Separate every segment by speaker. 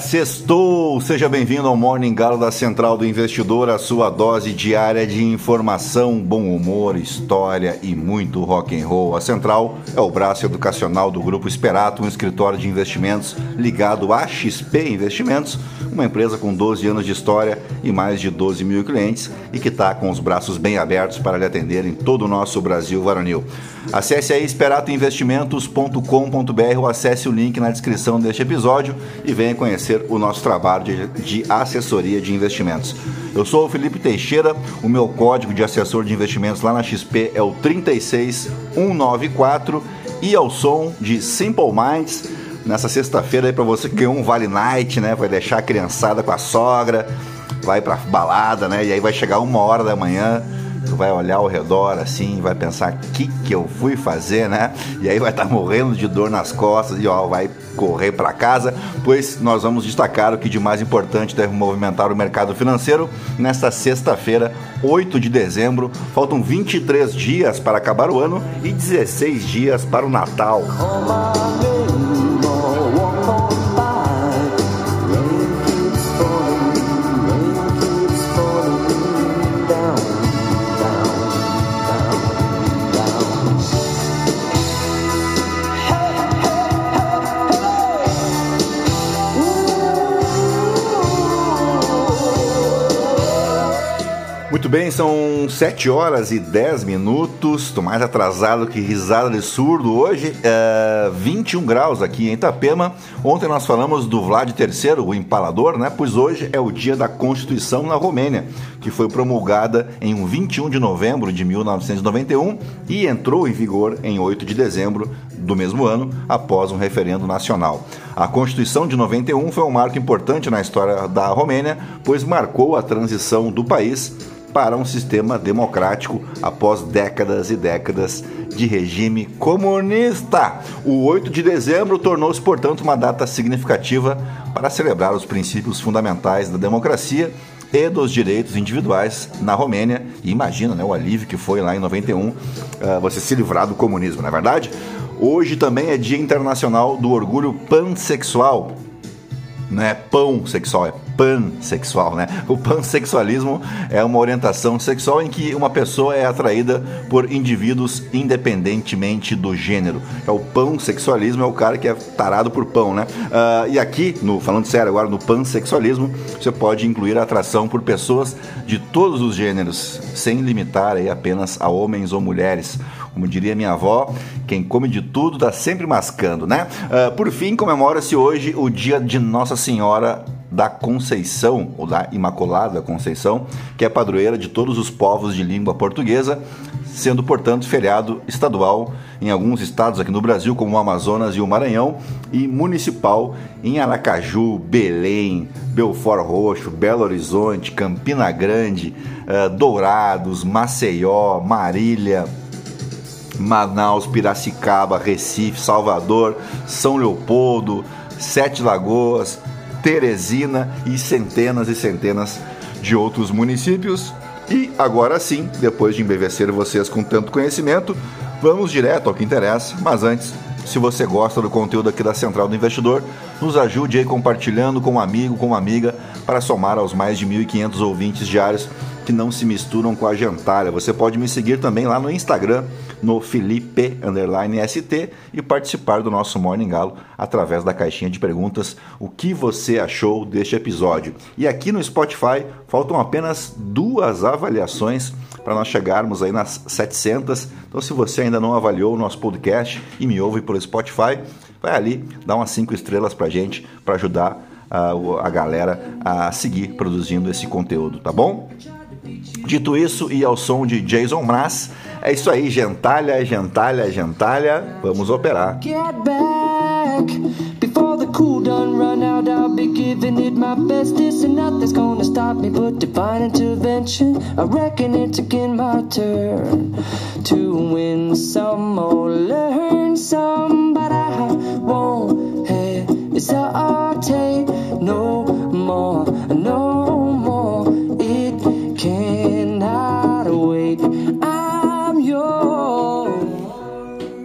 Speaker 1: Sextou! Seja bem-vindo ao Morning Galo da Central do Investidor, a sua dose diária de informação, bom humor, história e muito rock and roll. A Central é o braço educacional do Grupo Esperato, um escritório de investimentos ligado à XP Investimentos, uma empresa com 12 anos de história e mais de 12 mil clientes e que está com os braços bem abertos para lhe atender em todo o nosso Brasil varonil. Acesse aí esperatoinvestimentos.com.br ou acesse o link na descrição deste episódio e venha conhecer o nosso trabalho de, de assessoria de investimentos. Eu sou o Felipe Teixeira, o meu código de assessor de investimentos lá na XP é o 36194 e ao som de Simple Minds nessa sexta-feira aí para você que ganhou um Vale Night, né? Vai deixar a criançada com a sogra, vai pra balada, né? E aí vai chegar uma hora da manhã tu vai olhar ao redor assim, vai pensar o que que eu fui fazer, né? E aí vai estar tá morrendo de dor nas costas e ó, vai correr para casa, pois nós vamos destacar o que de mais importante deve movimentar o mercado financeiro nesta sexta-feira, 8 de dezembro. Faltam 23 dias para acabar o ano e 16 dias para o Natal. Muito bem, são 7 horas e 10 minutos. Estou mais atrasado que risada de surdo. Hoje, é 21 graus aqui em Itapema. Ontem nós falamos do Vlad III, o empalador, né? Pois hoje é o dia da Constituição na Romênia, que foi promulgada em 21 de novembro de 1991 e entrou em vigor em 8 de dezembro do mesmo ano, após um referendo nacional. A Constituição de 91 foi um marco importante na história da Romênia, pois marcou a transição do país para um sistema democrático após décadas e décadas de regime comunista. O 8 de dezembro tornou-se, portanto, uma data significativa para celebrar os princípios fundamentais da democracia e dos direitos individuais na Romênia. E imagina né, o alívio que foi lá em 91 uh, ah, você se livrar do comunismo, não é verdade? Hoje também é Dia Internacional do Orgulho Pansexual não é pão sexual, é pansexual, né? O pansexualismo é uma orientação sexual em que uma pessoa é atraída por indivíduos independentemente do gênero. É o pansexualismo é o cara que é tarado por pão, né? Uh, e aqui, no falando sério agora, no pansexualismo, você pode incluir a atração por pessoas de todos os gêneros, sem limitar aí apenas a homens ou mulheres. Como diria minha avó, quem come de tudo tá sempre mascando, né? Uh, por fim, comemora-se hoje o dia de Nossa Senhora da Conceição, ou da Imaculada Conceição, que é padroeira de todos os povos de língua portuguesa, sendo, portanto, feriado estadual em alguns estados aqui no Brasil, como o Amazonas e o Maranhão, e municipal em Aracaju, Belém, Belfort Roxo, Belo Horizonte, Campina Grande, uh, Dourados, Maceió, Marília, Manaus, Piracicaba, Recife, Salvador, São Leopoldo, Sete Lagoas, Teresina e centenas e centenas de outros municípios. E agora sim, depois de embevecer vocês com tanto conhecimento, vamos direto ao que interessa. Mas antes, se você gosta do conteúdo aqui da Central do Investidor, nos ajude aí compartilhando com um amigo, com uma amiga, para somar aos mais de 1.500 ouvintes diários que não se misturam com a gentalha. Você pode me seguir também lá no Instagram, no Felipe ST e participar do nosso Morning Galo através da caixinha de perguntas. O que você achou deste episódio? E aqui no Spotify faltam apenas duas avaliações para nós chegarmos aí nas 700. Então, se você ainda não avaliou o nosso podcast e me ouve pelo Spotify, vai ali, dá umas cinco estrelas para gente para ajudar a, a galera a seguir produzindo esse conteúdo, tá bom? Dito isso, e ao som de Jason Mraz, é isso aí, gentalha, gentalha, gentalha, vamos operar. Get back giving it my best. This and nothing's gonna stop me but divine intervention. I reckon it's again my turn to win some or learn some, but I won't hesitate no more, no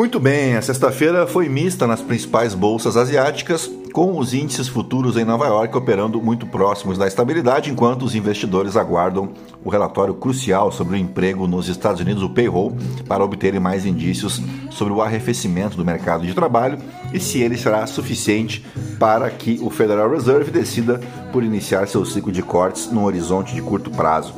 Speaker 1: Muito bem, a sexta-feira foi mista nas principais bolsas asiáticas, com os índices futuros em Nova York operando muito próximos da estabilidade, enquanto os investidores aguardam o relatório crucial sobre o emprego nos Estados Unidos, o payroll, para obterem mais indícios sobre o arrefecimento do mercado de trabalho e se ele será suficiente para que o Federal Reserve decida por iniciar seu ciclo de cortes no horizonte de curto prazo.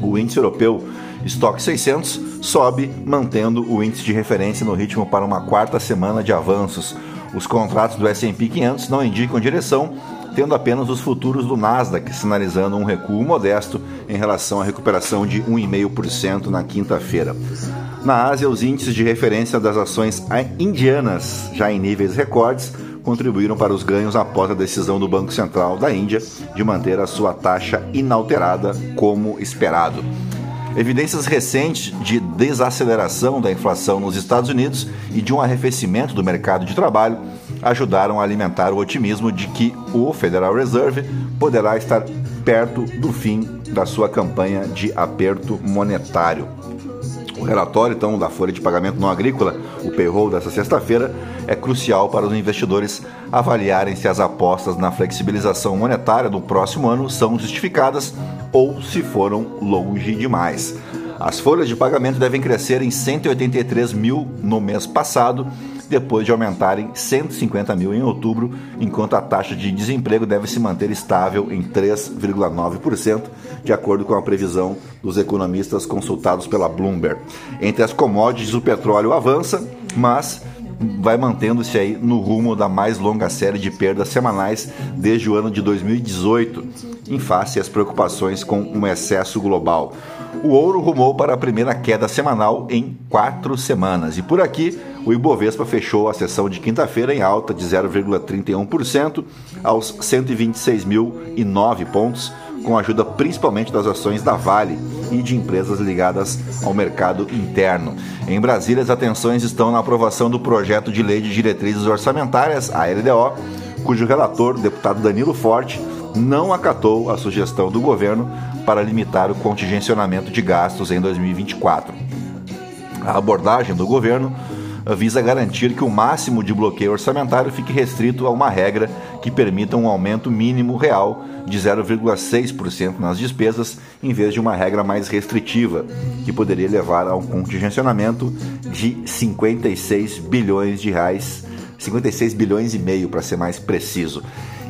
Speaker 1: O índice europeu Stock 600 sobe, mantendo o índice de referência no ritmo para uma quarta semana de avanços. Os contratos do S&P 500 não indicam direção, tendo apenas os futuros do Nasdaq sinalizando um recuo modesto em relação à recuperação de 1,5% na quinta-feira. Na Ásia, os índices de referência das ações indianas, já em níveis recordes, contribuíram para os ganhos após a decisão do Banco Central da Índia de manter a sua taxa inalterada como esperado. Evidências recentes de desaceleração da inflação nos Estados Unidos e de um arrefecimento do mercado de trabalho ajudaram a alimentar o otimismo de que o Federal Reserve poderá estar perto do fim da sua campanha de aperto monetário. O relatório, então, da folha de pagamento não agrícola, o payroll dessa sexta-feira, é crucial para os investidores avaliarem se as apostas na flexibilização monetária do próximo ano são justificadas ou se foram longe demais. As folhas de pagamento devem crescer em 183 mil no mês passado, depois de aumentarem 150 mil em outubro, enquanto a taxa de desemprego deve se manter estável em 3,9%, de acordo com a previsão dos economistas consultados pela Bloomberg. Entre as commodities, o petróleo avança, mas vai mantendo-se aí no rumo da mais longa série de perdas semanais desde o ano de 2018, em face às preocupações com um excesso global. O ouro rumou para a primeira queda semanal em quatro semanas. E por aqui, o Ibovespa fechou a sessão de quinta-feira em alta de 0,31% aos 126.009 pontos, com a ajuda principalmente das ações da Vale e de empresas ligadas ao mercado interno. Em Brasília, as atenções estão na aprovação do projeto de lei de diretrizes orçamentárias, a LDO, cujo relator, o deputado Danilo Forte, não acatou a sugestão do governo para limitar o contingenciamento de gastos em 2024. A abordagem do governo visa garantir que o máximo de bloqueio orçamentário fique restrito a uma regra que permita um aumento mínimo real de 0,6% nas despesas, em vez de uma regra mais restritiva, que poderia levar a um contingenciamento de 56 bilhões de reais, 56 bilhões e meio para ser mais preciso.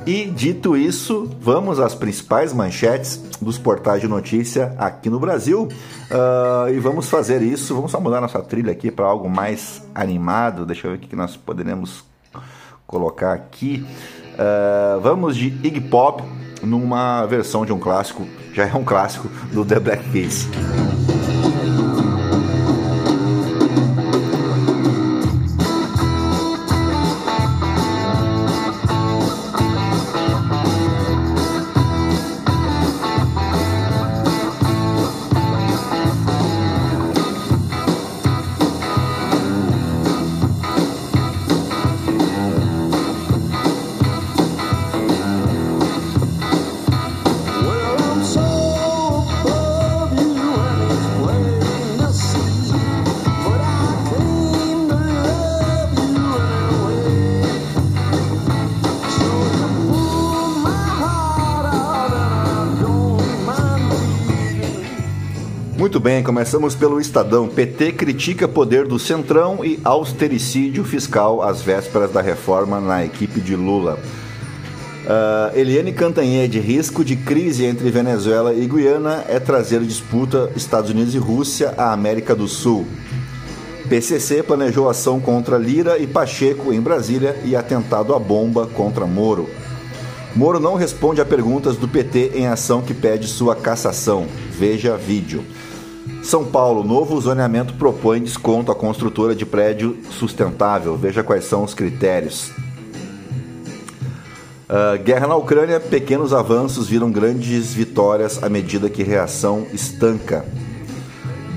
Speaker 1: E dito isso, vamos às principais manchetes dos portais de notícia aqui no Brasil. Uh, e vamos fazer isso. Vamos só mudar nossa trilha aqui para algo mais animado. Deixa eu ver o que nós poderemos colocar aqui. Uh, vamos de Iggy Pop numa versão de um clássico, já é um clássico do The Black Keys. Bem, começamos pelo Estadão. PT critica poder do Centrão e austericídio fiscal às vésperas da reforma na equipe de Lula. Uh, Eliane Cantanhede, risco de crise entre Venezuela e Guiana é trazer disputa Estados Unidos e Rússia à América do Sul. PCC planejou ação contra Lira e Pacheco em Brasília e atentado à bomba contra Moro. Moro não responde a perguntas do PT em ação que pede sua cassação. Veja vídeo. São Paulo, novo zoneamento propõe desconto à construtora de prédio sustentável. Veja quais são os critérios. Uh, guerra na Ucrânia, pequenos avanços viram grandes vitórias à medida que reação estanca.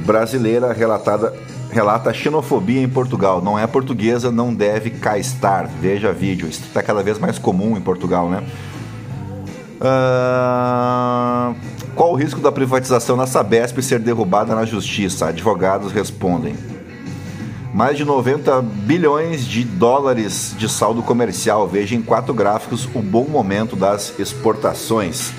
Speaker 1: Brasileira relatada, relata xenofobia em Portugal. Não é portuguesa, não deve cá estar. Veja vídeo. Isso está cada vez mais comum em Portugal, né? Uh, qual o risco da privatização da Sabesp ser derrubada na justiça? Advogados respondem. Mais de 90 bilhões de dólares de saldo comercial. Veja em quatro gráficos o bom momento das exportações.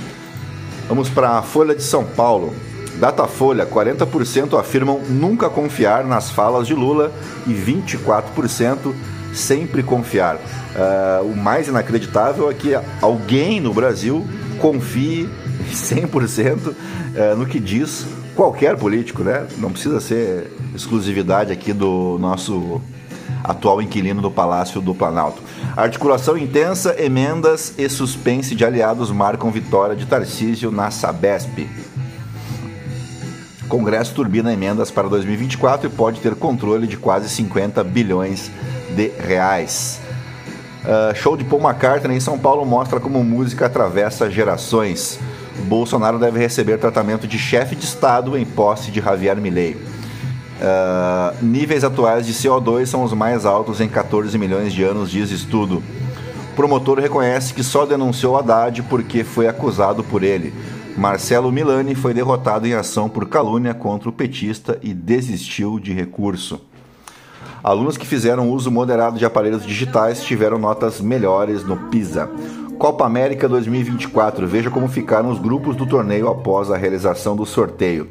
Speaker 1: Vamos para a Folha de São Paulo. Datafolha: 40% afirmam nunca confiar nas falas de Lula e 24% sempre confiar. Uh, o mais inacreditável é que alguém no Brasil confie 100% uh, no que diz qualquer político, né? Não precisa ser exclusividade aqui do nosso atual inquilino do Palácio do Planalto. Articulação intensa, emendas e suspense de aliados marcam vitória de Tarcísio na Sabesp. Congresso turbina emendas para 2024 e pode ter controle de quase 50 bilhões de reais. Uh, show de Paul McCartney em São Paulo mostra como música atravessa gerações. Bolsonaro deve receber tratamento de chefe de Estado em posse de Javier Milei. Uh, níveis atuais de CO2 são os mais altos em 14 milhões de anos, diz estudo. Promotor reconhece que só denunciou Haddad porque foi acusado por ele. Marcelo Milani foi derrotado em ação por calúnia contra o petista e desistiu de recurso. Alunos que fizeram uso moderado de aparelhos digitais tiveram notas melhores no PISA. Copa América 2024. Veja como ficaram os grupos do torneio após a realização do sorteio.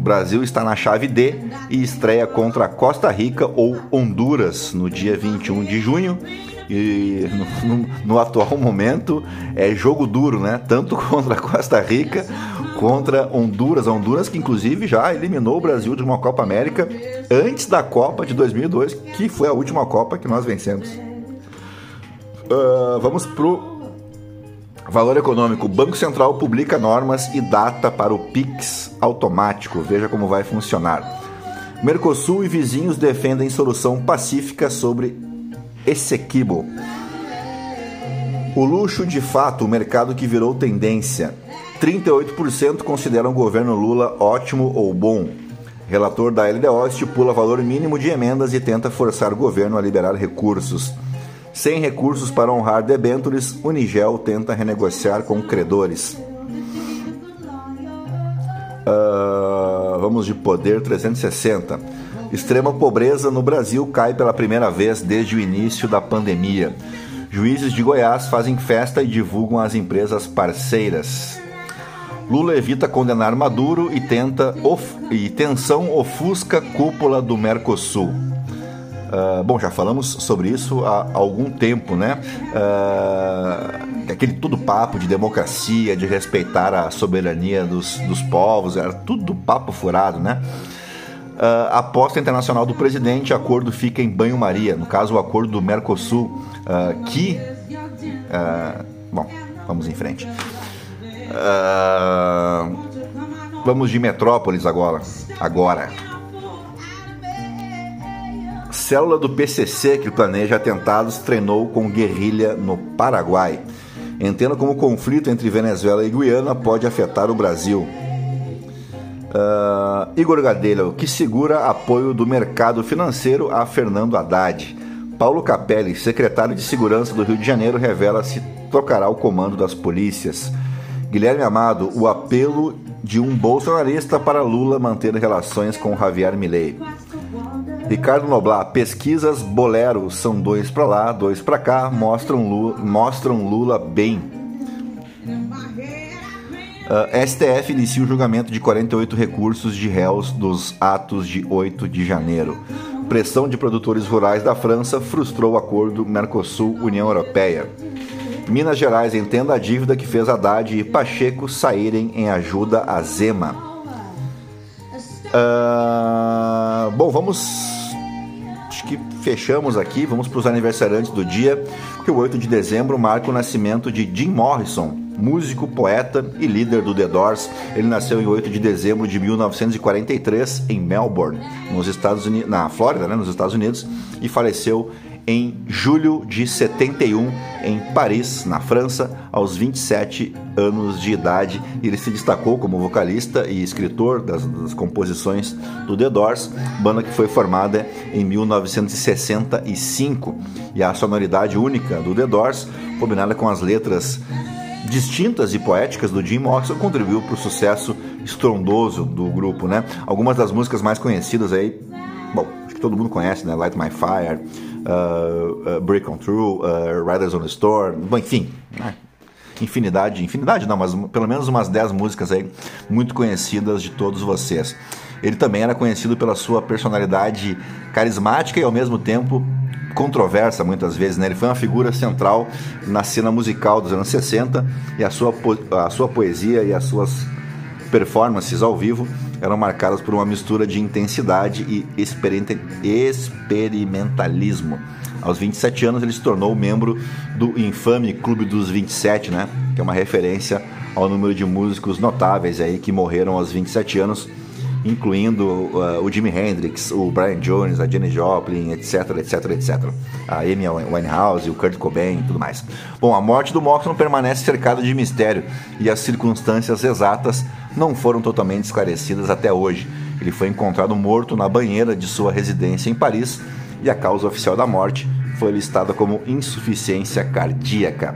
Speaker 1: Brasil está na chave D e estreia contra Costa Rica ou Honduras no dia 21 de junho. E no, no, no atual momento é jogo duro, né? Tanto contra Costa Rica contra Honduras. A Honduras que inclusive já eliminou o Brasil de uma Copa América antes da Copa de 2002, que foi a última Copa que nós vencemos. Uh, vamos pro valor econômico. Banco Central publica normas e data para o PIX automático. Veja como vai funcionar. Mercosul e vizinhos defendem solução pacífica sobre Essequibo. O luxo, de fato, o mercado que virou tendência. 38% consideram o governo Lula ótimo ou bom. Relator da LDO estipula valor mínimo de emendas e tenta forçar o governo a liberar recursos. Sem recursos para honrar debêntures, Unigel tenta renegociar com credores. Uh, vamos de poder 360. Extrema pobreza no Brasil cai pela primeira vez desde o início da pandemia. Juízes de Goiás fazem festa e divulgam as empresas parceiras. Lula evita condenar Maduro e tenta of e tensão ofusca cúpula do Mercosul. Uh, bom, já falamos sobre isso há algum tempo, né? Uh, aquele todo papo de democracia, de respeitar a soberania dos, dos povos, era tudo papo furado, né? Uh, aposta internacional do presidente, acordo fica em banho-maria. No caso, o acordo do Mercosul, uh, que. Uh, bom, vamos em frente. Vamos de Metrópolis agora. Agora. Célula do PCC que planeja atentados treinou com guerrilha no Paraguai. Entenda como o conflito entre Venezuela e Guiana pode afetar o Brasil. Uh, Igor Gadelha, que segura apoio do mercado financeiro a Fernando Haddad. Paulo Capelli, secretário de Segurança do Rio de Janeiro, revela se trocará o comando das polícias. Guilherme Amado, o apelo de um bolsonarista para Lula manter relações com Javier Milei. Ricardo Noblar, pesquisas Bolero são dois para lá, dois para cá, mostram Lula, mostram Lula bem. Uh, ah, STF inicia o julgamento de 48 recursos de réus dos atos de 8 de janeiro. Pressão de produtores rurais da França frustrou o acordo Mercosul-União Europeia. Minas Gerais entenda a dívida que fez Haddad e Pacheco saírem em ajuda a Zema. Uh, bom, vamos. Que fechamos aqui. Vamos para os aniversariantes do dia, que o 8 de dezembro marca o nascimento de Jim Morrison, músico, poeta e líder do The Doors. Ele nasceu em 8 de dezembro de 1943 em Melbourne, nos Estados Unidos, na Flórida, né, nos Estados Unidos, e faleceu em julho de 71 em Paris, na França, aos 27 anos de idade. Ele se destacou como vocalista e escritor das, das composições do The Doors, banda que foi formada em 1965. E a sonoridade única do The Doors, combinada com as letras distintas e poéticas do Jim Morrison, contribuiu para o sucesso estrondoso do grupo, né? Algumas das músicas mais conhecidas aí, bom, que todo mundo conhece, né? Light My Fire, uh, Break On Through, uh, Riders on the Storm, enfim, né? infinidade, infinidade não, mas pelo menos umas 10 músicas aí muito conhecidas de todos vocês. Ele também era conhecido pela sua personalidade carismática e ao mesmo tempo controversa muitas vezes, né? Ele foi uma figura central na cena musical dos anos 60 e a sua, a sua poesia e as suas performances ao vivo eram marcadas por uma mistura de intensidade e experimentalismo. Aos 27 anos ele se tornou membro do infame Clube dos 27, né? Que é uma referência ao número de músicos notáveis aí que morreram aos 27 anos incluindo uh, o Jimi Hendrix, o Brian Jones, a Jenny Joplin, etc, etc, etc. A Amy Winehouse, o Kurt Cobain e tudo mais. Bom, a morte do Morrison permanece cercada de mistério e as circunstâncias exatas não foram totalmente esclarecidas até hoje. Ele foi encontrado morto na banheira de sua residência em Paris e a causa oficial da morte foi listada como insuficiência cardíaca.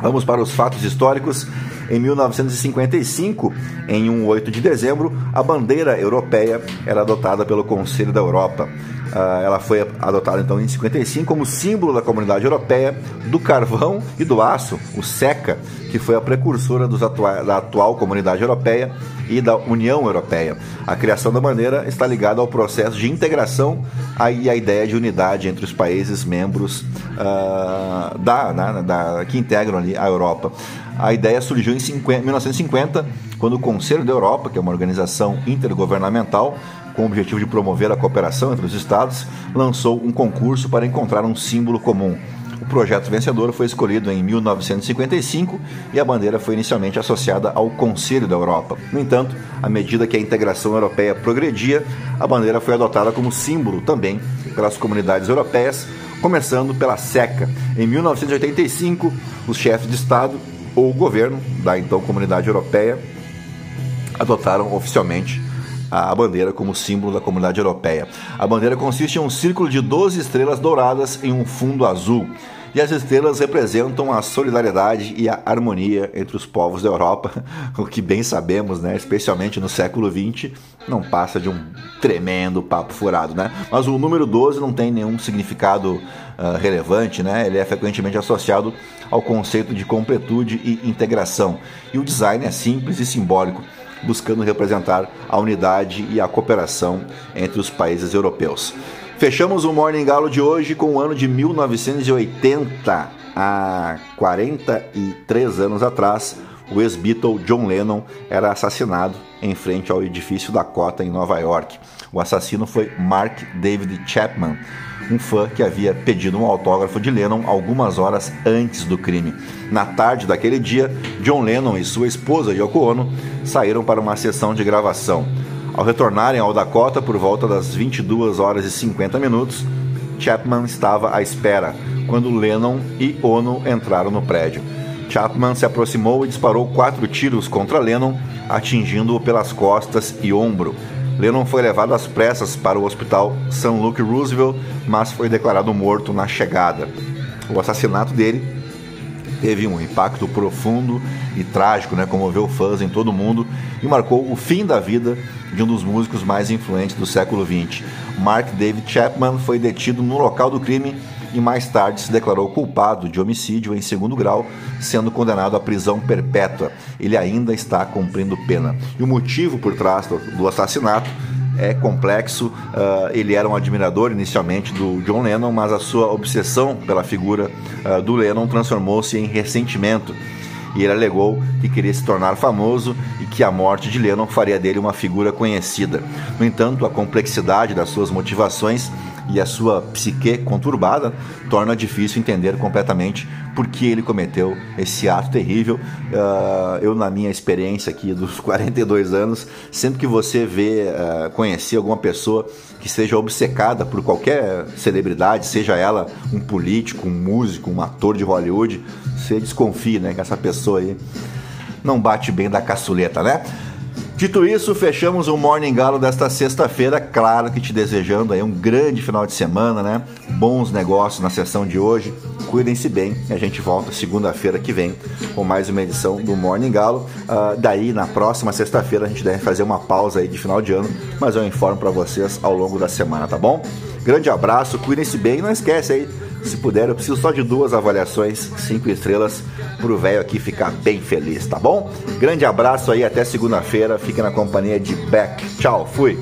Speaker 1: Vamos para os fatos históricos. Em 1955, em um 8 de dezembro, a bandeira europeia era adotada pelo Conselho da Europa. Uh, ela foi adotada então em 55 como símbolo da comunidade europeia do carvão e do aço, o SECA, que foi a precursora atua da atual comunidade europeia e da União Europeia. A criação da bandeira está ligada ao processo de integração e à ideia de unidade entre os países membros uh, da, né, da, que integram ali a Europa. A ideia surgiu em 50, 1950, quando o Conselho da Europa, que é uma organização intergovernamental com o objetivo de promover a cooperação entre os Estados, lançou um concurso para encontrar um símbolo comum. O projeto vencedor foi escolhido em 1955 e a bandeira foi inicialmente associada ao Conselho da Europa. No entanto, à medida que a integração europeia progredia, a bandeira foi adotada como símbolo também pelas comunidades europeias, começando pela SECA. Em 1985, os chefes de Estado o governo da então Comunidade Europeia adotaram oficialmente a bandeira como símbolo da comunidade europeia. A bandeira consiste em um círculo de 12 estrelas douradas em um fundo azul. E as estrelas representam a solidariedade e a harmonia entre os povos da Europa, o que bem sabemos, né, especialmente no século XX, não passa de um tremendo papo furado, né? Mas o número 12 não tem nenhum significado uh, relevante, né? Ele é frequentemente associado ao conceito de completude e integração. E o design é simples e simbólico, buscando representar a unidade e a cooperação entre os países europeus. Fechamos o Morning Galo de hoje com o ano de 1980, há 43 anos atrás, o ex-Beatle John Lennon era assassinado em frente ao edifício Dakota em Nova York. O assassino foi Mark David Chapman, um fã que havia pedido um autógrafo de Lennon algumas horas antes do crime. Na tarde daquele dia, John Lennon e sua esposa Yoko Ono saíram para uma sessão de gravação. Ao retornarem ao Dakota por volta das 22 horas e 50 minutos, Chapman estava à espera quando Lennon e Ono entraram no prédio. Chapman se aproximou e disparou quatro tiros contra Lennon, atingindo-o pelas costas e ombro. Lennon foi levado às pressas para o hospital St. Luke Roosevelt, mas foi declarado morto na chegada. O assassinato dele teve um impacto profundo e trágico, né, comoveu fãs em todo o mundo e marcou o fim da vida de um dos músicos mais influentes do século XX. Mark David Chapman foi detido no local do crime e mais tarde se declarou culpado de homicídio em segundo grau, sendo condenado à prisão perpétua. Ele ainda está cumprindo pena. E o motivo por trás do assassinato é complexo. Uh, ele era um admirador inicialmente do John Lennon, mas a sua obsessão pela figura uh, do Lennon transformou-se em ressentimento. E ele alegou que queria se tornar famoso e que a morte de Lennon faria dele uma figura conhecida. No entanto, a complexidade das suas motivações e a sua psique conturbada torna difícil entender completamente por que ele cometeu esse ato terrível. Uh, eu, na minha experiência aqui dos 42 anos, sempre que você vê, uh, conhecer alguma pessoa que seja obcecada por qualquer celebridade, seja ela um político, um músico, um ator de Hollywood, você desconfia né, que essa pessoa aí não bate bem da caçuleta, né? Dito isso, fechamos o Morning Galo desta sexta-feira. Claro que te desejando aí um grande final de semana, né? Bons negócios na sessão de hoje. Cuidem-se bem. A gente volta segunda-feira que vem com mais uma edição do Morning Galo. Uh, daí, na próxima sexta-feira, a gente deve fazer uma pausa aí de final de ano, mas eu informo para vocês ao longo da semana, tá bom? Grande abraço, cuidem-se bem. Não esquece aí se puder, eu preciso só de duas avaliações, cinco estrelas, pro velho aqui ficar bem feliz, tá bom? Grande abraço aí, até segunda-feira. Fique na companhia de Beck. Tchau, fui.